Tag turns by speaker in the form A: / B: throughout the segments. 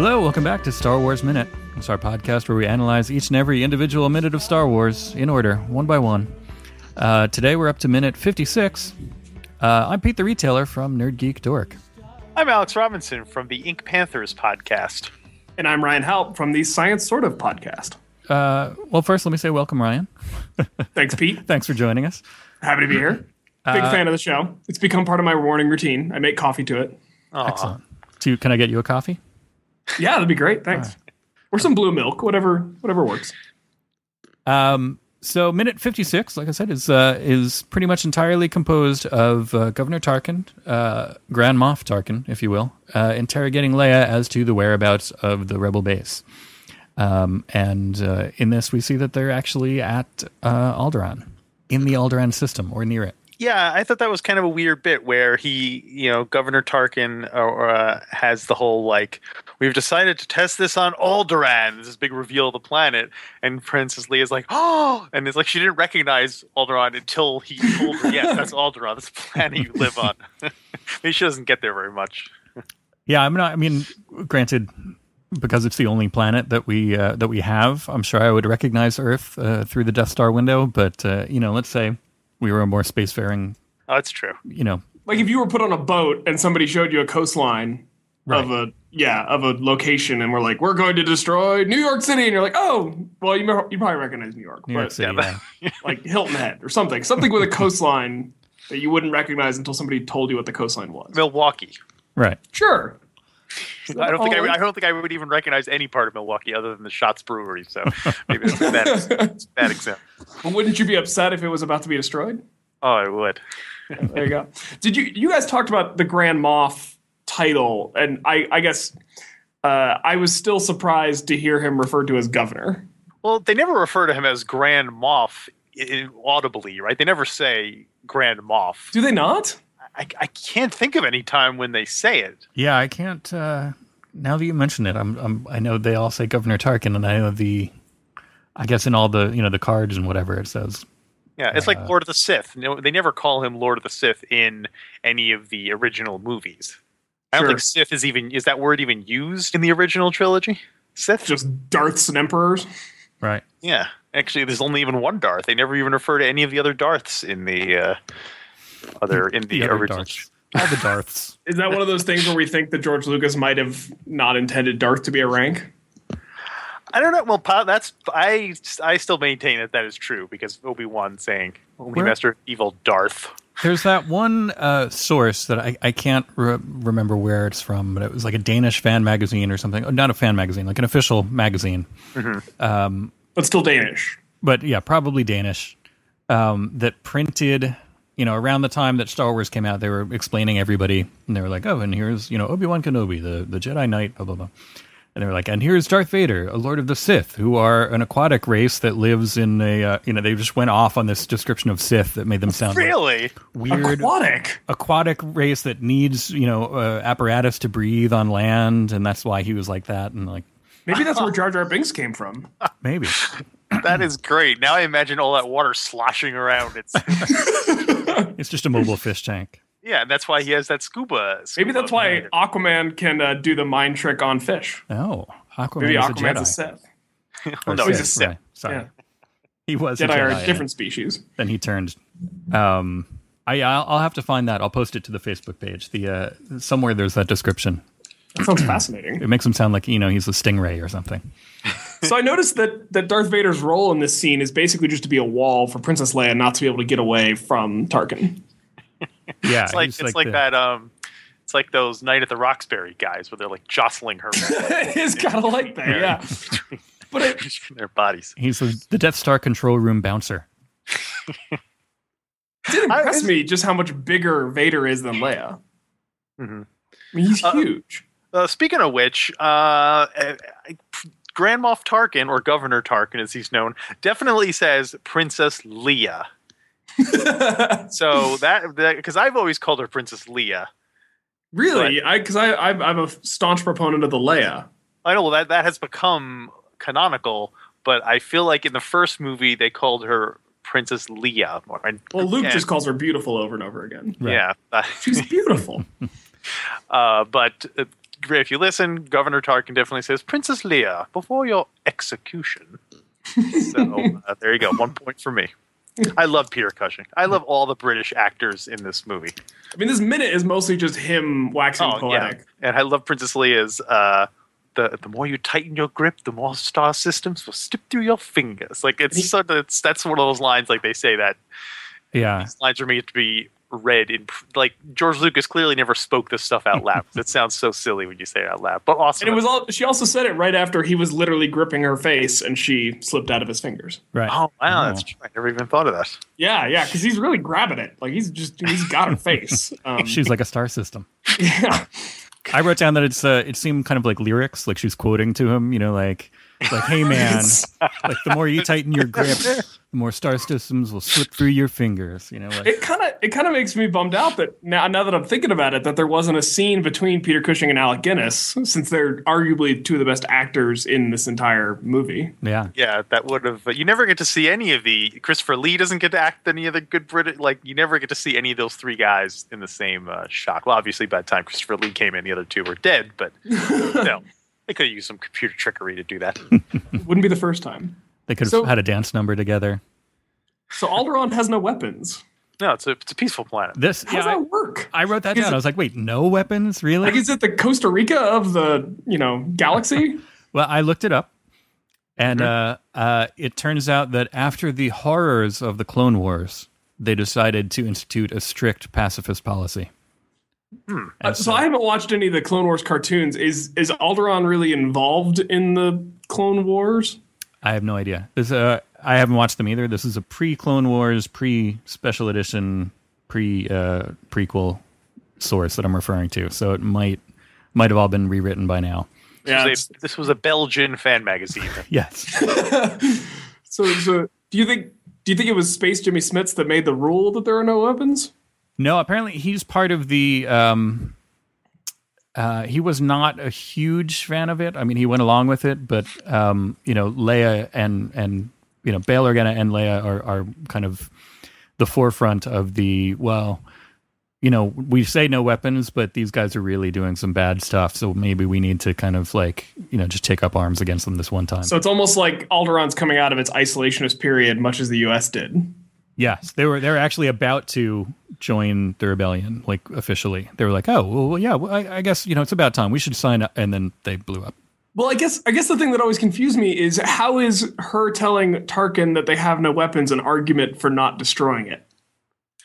A: Hello, welcome back to Star Wars Minute. It's our podcast where we analyze each and every individual minute of Star Wars in order, one by one. Uh, today we're up to minute 56. Uh, I'm Pete the Retailer from Nerd Geek Dork.
B: I'm Alex Robinson from the Ink Panthers podcast.
C: And I'm Ryan Haupt from the Science Sort of podcast.
A: Uh, well, first, let me say welcome, Ryan.
C: Thanks, Pete.
A: Thanks for joining us.
C: Happy to be here. Big fan of the show. It's become part of my morning routine. I make coffee to it.
A: Excellent. So, can I get you a coffee?
C: Yeah, that'd be great. Thanks. Or some blue milk, whatever, whatever works.
A: Um, so minute fifty six, like I said, is uh, is pretty much entirely composed of uh, Governor Tarkin, uh, Grand Moff Tarkin, if you will, uh, interrogating Leia as to the whereabouts of the rebel base. Um, and uh, in this, we see that they're actually at uh, Alderaan, in the Alderaan system or near it.
B: Yeah, I thought that was kind of a weird bit where he, you know, Governor Tarkin uh, has the whole like, we've decided to test this on Alderaan. This is big reveal of the planet, and Princess Leia is like, oh, and it's like she didn't recognize Alderaan until he told her, yes, that's Alderaan. That's the planet you live on. Maybe she doesn't get there very much.
A: Yeah, I'm not. I mean, granted, because it's the only planet that we uh, that we have, I'm sure I would recognize Earth uh, through the Death Star window. But uh, you know, let's say we were a more spacefaring,
B: Oh, that's true.
A: you know,
C: Like if you were put on a boat and somebody showed you a coastline of a yeah of a location, and we're like, we're going to destroy New York City, and you're like, oh, well, you you probably recognize New York,
A: New York
C: but
A: City. yeah.
C: like Hilton Head or something, something with a coastline that you wouldn't recognize until somebody told you what the coastline was.
B: Milwaukee.
A: Right.
C: Sure.
B: I don't think I. I don't think I would even recognize any part of Milwaukee other than the Shots Brewery. So maybe that's a bad, it's a bad example.
C: But wouldn't you be upset if it was about to be destroyed?
B: Oh, I would.
C: There you go. Did you you guys talked about the Grand Moff title, and I I guess uh, I was still surprised to hear him referred to as governor.
B: Well, they never refer to him as Grand Moff audibly, right? They never say Grand Moff.
C: Do they not?
B: I, I can't think of any time when they say it.
A: Yeah, I can't. Uh, now that you mention it, I'm, I'm. I know they all say Governor Tarkin, and I know the. I guess in all the you know the cards and whatever it says.
B: Yeah, it's like Lord of the Sith. No, they never call him Lord of the Sith in any of the original movies. I don't
C: Sure.
B: think Sith is even is that word even used in the original trilogy? Sith.
C: Just Darths and Emperors.
A: Right.
B: yeah, actually, there's only even one Darth. They never even refer to any of the other Darths in the uh, other in the,
A: other
B: original.
A: Darths. All the Darths.
C: Is that one of those things where we think that George Lucas might have not intended Darth to be a rank?
B: I don't know. Well, that's I. I still maintain that that is true because Obi Wan saying only Master Evil Darth.
A: There's that one uh, source that I, I can't re- remember where it's from, but it was like a Danish fan magazine or something. Oh, not a fan magazine, like an official magazine.
C: But still Danish.
A: but yeah, probably Danish. Um, that printed, you know, around the time that Star Wars came out, they were explaining everybody, and they were like, "Oh, and here's you know Obi Wan Kenobi, the the Jedi Knight, blah blah blah." And they were like, and here's Darth Vader, a Lord of the Sith, who are an aquatic race that lives in a, uh, you know, they just went off on this description of Sith that made them sound like
B: Really?
A: weird
C: Aquatic.
A: aquatic race that needs, you know, uh, apparatus to breathe on land, and that's why he was like that. And like,
C: Maybe that's where Jar Jar Binks came from.
A: maybe.
B: That is great. Now I imagine all that water sloshing around. It's
A: It's just a mobile fish tank.
B: Yeah, that's why he has that scuba.
C: Maybe that's why
B: gear.
C: Aquaman can uh, do the mind trick on fish.
A: Oh, Aquaman
C: Maybe
A: is a
C: Aquaman's
A: Jedi.
C: a Sith.
B: Oh, no,
A: Or
B: he's a
A: Sith,
B: Sith.
A: right. Sorry.
C: Yeah.
A: He was a
C: Jedi are a different species.
A: Then he turned. Um, I I'll, I'll have to find that. I'll post it to the Facebook page. The uh, somewhere there's that description.
C: That sounds fascinating.
A: It makes him sound like you know he's a stingray or something.
C: So I noticed that that Darth Vader's role in this scene is basically just to be a wall for Princess Leia not to be able to get away from Tarkin.
A: Yeah,
B: It's like
A: he's
B: it's like,
A: the-
B: that. Um, it's like those Night at the Roxbury guys where they're like jostling her
C: it's kind of like that, yeah. But it,
B: between their bodies.
A: He's the, the Death Star control room bouncer.
C: did impress
B: I-
C: me just how much bigger Vader is than Leia.
B: Mhm.
C: I mean, he's
B: Uh,
C: huge.
B: Uh, speaking of which, uh, uh, Grand Moff Tarkin, or Governor Tarkin as he's known, definitely says Princess Leia. So that because I've always called her Princess Leia.
C: really? I because I I'm, I'm a staunch proponent of the Leia.
B: I know well, that that has become canonical, but I feel like in the first movie they called her Princess Leia. More. And-
C: Well, Luke
B: and-
C: just calls her beautiful over and over again.
A: Right.
B: yeah.
C: She's beautiful.
B: Uh, but uh, if you listen, Governor Tarkin definitely says Princess Leia before your execution. so uh, there you go, one point for me. I love Peter Cushing. I love all the British actors in this movie.
C: I mean, this minute is mostly just him waxing poetic.
B: and I love Princess Leia's. Uh, the the more you tighten your grip, the more star systems will slip through your fingers. Like it's so that's that's one of those lines. Like they say that
A: Yeah,
B: these lines are made to be read in like George Lucas clearly never spoke this stuff out loud. it sounds so silly when you say it out loud, but awesome.
C: And it was all. She also said it right after he was literally gripping her face, and she slipped out of his fingers.
A: right.
B: Oh wow,
A: Oh.
B: that's true. I never even thought of that.
C: Yeah, yeah, because he's really grabbing it. Like he's just he's got her face. Um,
A: She's like a star system.
C: yeah.
A: I wrote down that it's uh, it seemed kind of like lyrics, like she's quoting to him. You know, like like hey man, like the more you tighten your grip, the more star systems will slip through your fingers. You know, like
C: It kind of it kind of makes me bummed out that now now that I'm thinking about it, that there wasn't a scene between Peter Cushing and Alec Guinness, since they're arguably two of the best actors in this entire movie.
A: yeah,
B: Yeah, that would have. You never get to see any of the. Christopher Lee doesn't get to act any of the good British. Like you never get to see any of those three guys in the same uh, shot. Well, obviously by the time Christopher Lee came in, the other two were dead. But no, they could have used some computer trickery to do that.
C: Wouldn't be the first time.
A: they could have
C: So-
A: had a dance number together.
C: So Alderaan has no weapons.
B: No, it's a it's a peaceful planet.
A: This,
C: How
A: yeah,
C: does
A: I,
C: that work?
A: I wrote that
C: Is
A: down.
C: it-
A: I was like, wait, no weapons, really?
C: Like, is it the Costa Rica of the you know galaxy?
A: Well, I looked it up, and
C: Mm-hmm.
A: uh, uh, it turns out that after the horrors of the Clone Wars, they decided to institute a strict pacifist policy.
C: Uh,
A: And
C: so I haven't watched any of the Clone Wars cartoons. Is is Alderaan really involved in the Clone Wars?
A: I have no idea. This, uh, I haven't watched them either. This is a pre Clone Wars, pre Special Edition, pre uh, prequel source that I'm referring to. So it might might have all been rewritten by now.
C: Yeah.
B: This was a- this was a Belgian fan magazine.
A: Yes.
C: So, so do you think do you think it was Space Jimmy Smits that made the rule that there are no weapons?
A: No, apparently he's part of the. Um, uh, he was not a huge fan of it. I mean, he went along with it, but um, you know, Leia and and you know, Bail Organa and Leia are are kind of the forefront of the well. You know, we say no weapons, but these guys are really doing some bad stuff. So maybe we need to kind of like you know just take up arms against them this one time.
C: So it's almost like Alderaan's coming out of its isolationist period, much as the U.S. did.
A: Yes, they were. They were actually about to join the rebellion, like officially. They were like, "Oh, well, well, yeah. Well, I, I guess you know it's about time. We should sign up." And then they blew up.
C: Well, I guess I guess the thing that always confused me is how is her telling Tarkin that they have no weapons an argument for not destroying it?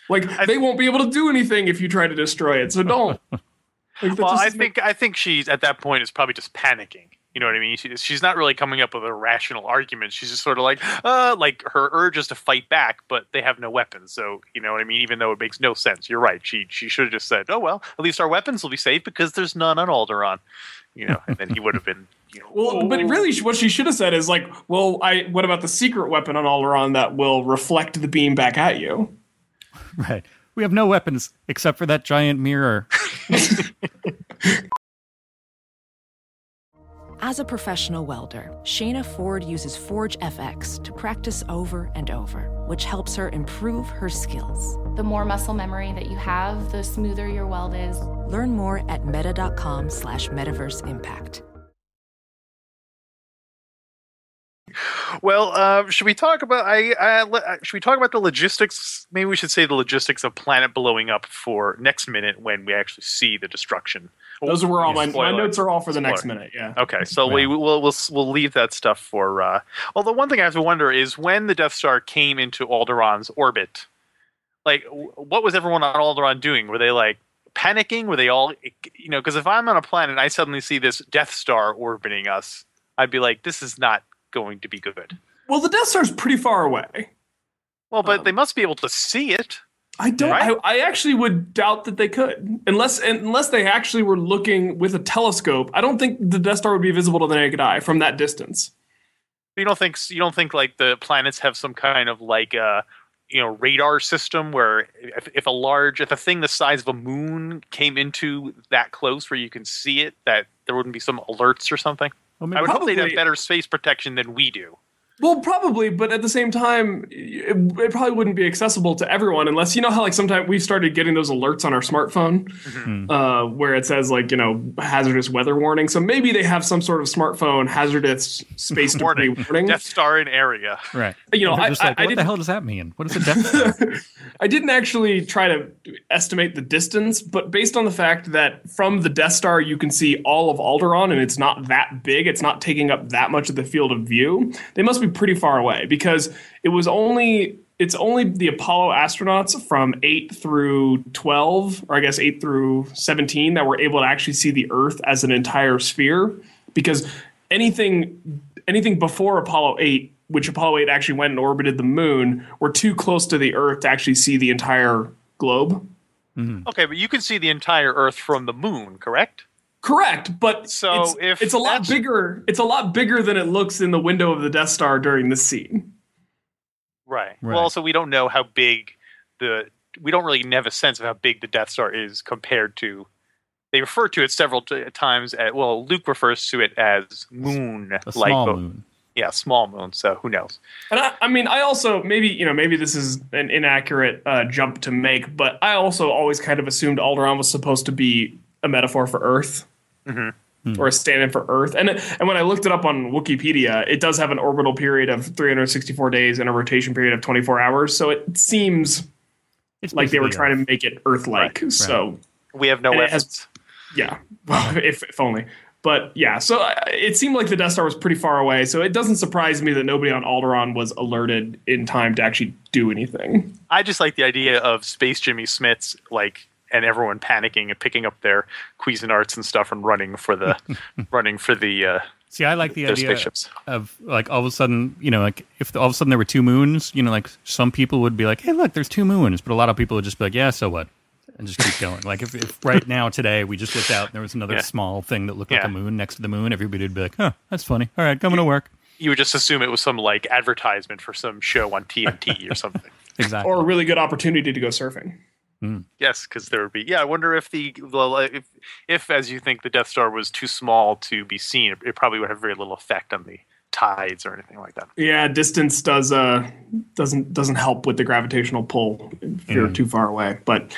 C: Like they won't be able to do anything if you try to destroy it, so don't. Like,
B: well, I
C: doesn't make-
B: think I think she's at that point is probably just panicking. You know what I mean? She, she's not really coming up with a rational argument. She's just sort of like, uh, like her urge is to fight back, but they have no weapons. So you know what I mean? Even though it makes no sense, you're right. She she should have just said, oh well, at least our weapons will be safe because there's none on Alderaan. You know, and then he would have been you know,
C: Well, but really, what she should have said is like, "Well, I what about the secret weapon on Alderaan that will reflect the beam back at you?"
A: Right. We have no weapons except for that giant mirror.
D: As a professional welder, Shayna Ford uses Forge FX to practice over and over, which helps her improve her skills.
E: The more muscle memory that you have, the smoother your weld is.
D: Learn more at meta.com slash metaverse impact.
B: Well, uh, should we talk about? I, I should we talk about the logistics? Maybe we should say the logistics of planet blowing up for next minute when we actually see the destruction.
C: Those are where all my, my notes are all for the next minute. Yeah.
B: Okay, so we
A: Right.
B: we'll, we'll we'll leave that stuff for. Uh, although one thing I have to wonder is when the Death Star came into Alderaan's orbit, like what was everyone on Alderaan doing? Were they like panicking? Were they all you know? Because if I'm on a planet and I suddenly see this Death Star orbiting us, I'd be like, this is not going to be good.
C: Well, the Death Star's pretty far away.
B: Well, but
C: Um,
B: they must be able to see it.
C: I don't.
B: Right?
C: I, I actually would doubt that they could, unless unless they actually were looking with a telescope. I don't think the Death Star would be visible to the naked eye from that distance.
B: You don't think you don't think like the planets have some kind of like uh you know radar system where if, if a large if a thing the size of a moon came into that close where you can see it that there wouldn't be some alerts or something.
A: Well,
B: I would hope they'd have better space protection than we do.
C: Well, probably, but at the same time, it, it probably wouldn't be accessible to everyone unless you know how like sometimes we've started getting those alerts on our smartphone uh, where it says like you know hazardous weather warning. So maybe they have some sort of smartphone hazardous space debris
B: Warning.
C: warning.
B: Death Star in area.
A: right.
C: You know, I-
A: just
C: I-
A: like,
C: I
A: what the
C: didn't-
A: hell does that mean? What is a Death Star?
C: I didn't actually try to estimate the distance, but based on the fact that from the Death Star you can see all of Alderaan and it's not that big, it's not taking up that much of the field of view, they must be pretty far away because it was only it's only the Apollo astronauts from 8 through 12 or I guess 8 through 17 that were able to actually see the Earth as an entire sphere because anything anything before Apollo 8 which Apollo 8 actually went and orbited the moon, were too close to the Earth to actually see the entire globe. Mm-hmm.
B: Okay, but you can see the entire Earth from the moon, correct?
C: Correct, but
B: So
C: it's,
B: if
C: it's a lot bigger, it's a lot bigger than it looks in the window of the Death Star during this scene.
B: Right.
A: Right.
B: Well, also we don't know how big the we don't really have a sense of how big the Death Star is compared to. They refer to it several t- times. At, well, Luke refers to it as moon,
A: A
B: like
A: small
B: but-
A: moon.
B: Yeah, small moon. So who knows?
C: And I, I mean, I also maybe you know maybe this is an inaccurate uh, jump to make, but I also always kind of assumed Alderaan was supposed to be a metaphor for Earth. Or a stand-in for Earth, and and when I looked it up on Wikipedia, it does have an orbital period of 364 days and a rotation period of 24 hours. So it seems
A: It's
C: like they were trying
A: Earth.
C: to make it Earth-like. So
B: We have no
C: And it
B: weapons.
C: has- yeah, well, if, if only. But yeah, so uh, it seemed like the Death Star was pretty far away. So it doesn't surprise me that nobody on Alderaan was alerted in time to actually do anything.
B: I just like the idea of Space Jimmy Smits like and everyone panicking and picking up their Cuisinarts and stuff and running for the running for the uh,
A: See, I like the
B: their
A: idea
B: spaceships.
A: of like all of a sudden, you know, like if all of a sudden there were two moons, you know, like some people would be like, "Hey, look, there's two moons," but a lot of people would just be like, "Yeah, so what?" and just keep going. Like if, if right now today we just looked out and there was another
B: Yeah.
A: small thing that looked like a moon next to the moon, everybody would be like, "Huh, that's funny. All right, coming to work."
B: You would just assume it was some like advertisement for some show on TNT or something.
A: Exactly.
C: Or a really good opportunity to go surfing. Hmm.
B: Yes, because there would be. Yeah, I wonder if the well, uh, if if as you think the Death Star was too small to be seen, it, it probably would have very little effect on the tides or anything like that.
C: Yeah, distance does uh doesn't doesn't help with the gravitational pull if you're hmm. too far away. But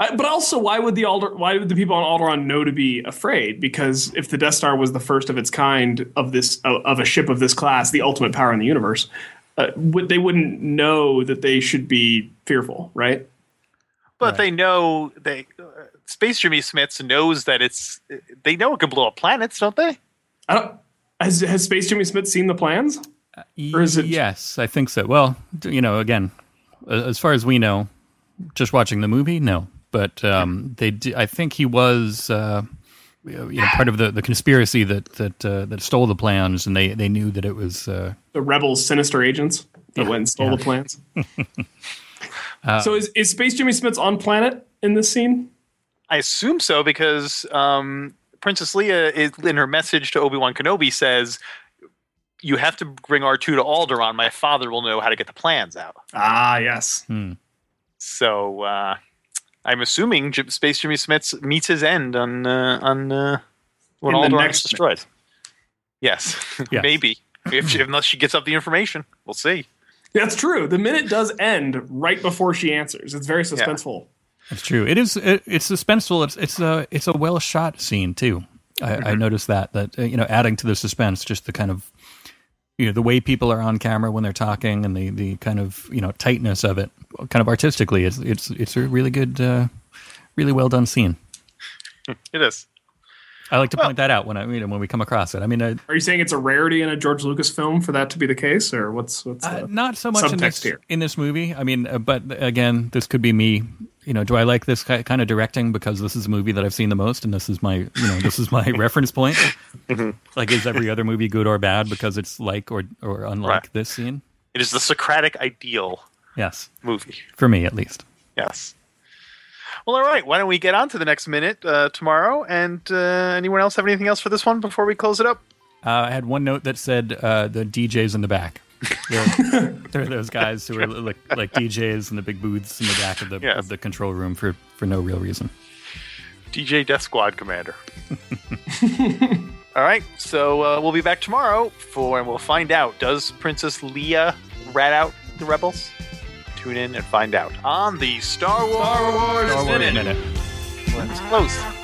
C: I, but also, why would the Alder, why would the people on Alderaan know to be afraid? Because if the Death Star was the first of its kind of this of, of a ship of this class, the ultimate power in the universe, uh, would they wouldn't know that they should be fearful, right?
B: But they know they uh, Space Jimmy Smits knows that it's they know it can blow up planets, don't they?
C: I don't. Has, has Space Jimmy Smits seen the plans? Or is it-
A: Yes, I think so. Well, you know, again, as far as we know, just watching the movie, no. But um, they, d- I think he was, uh, you know, part of the, the conspiracy that that uh, that stole the plans, and they, they knew that it was. Uh,
C: the rebels, sinister agents that went and stole
A: yeah.
C: the plans. so is, is Space Jimmy Smits on planet in this scene?
B: I assume so because um, Princess Leia is in her message to Obi Wan Kenobi says, "You have to bring R two to Alderaan. My father will know how to get the plans out."
C: Ah, yes.
A: Hmm.
B: So uh, I'm assuming J- Space Jimmy Smits meets his end on uh, on uh, when
C: In
B: Alderaan is destroyed. Yes,
A: Yes.
B: maybe if she, unless she gets up the information, we'll see.
C: That's true. The minute does end right before she answers. It's very suspenseful.
A: That's true. It is. It, it's suspenseful. It's it's a it's a well shot scene too. I, I noticed that that uh, you know adding to the suspense, just the kind of you know the way people are on camera when they're talking and the the kind of you know tightness of it, kind of artistically, it's it's it's a really good, uh, really well done scene.
B: It is.
A: I like to point that out when I you know when we come across it. I mean, uh,
C: Are you saying it's a rarity in a George Lucas film for that to be the case, or what's what's
A: Uh, not so much in this,
C: here?
A: in this movie. I mean, uh, but again, this could be me. You know, do I like this kind of directing because this is a movie that I've seen the most, and this is my, you know, this is my reference point.
C: Mm-hmm.
A: Like, is every other movie good or bad because it's like or or unlike
B: Right.
A: this scene?
B: It is the Socratic ideal
A: Yes,
B: movie.
A: for me at least.
B: Yes. Well, all right. Why don't we get on to the next minute uh, tomorrow? And uh, anyone else have anything else for this one before we close it up?
A: Uh, I had one note that said uh, the DJs in the back. There, there are those guys who are like like DJs in the big booths in the back of the
B: Yes.
A: of the control room for for no real reason.
B: DJ Death Squad Commander. all right. So uh, we'll be back tomorrow for, and we'll find out does Princess Leia rat out the rebels? Tune in and find out on the
C: Star Wars,
A: Star Wars
C: Minute.
A: minute.
B: Let's close.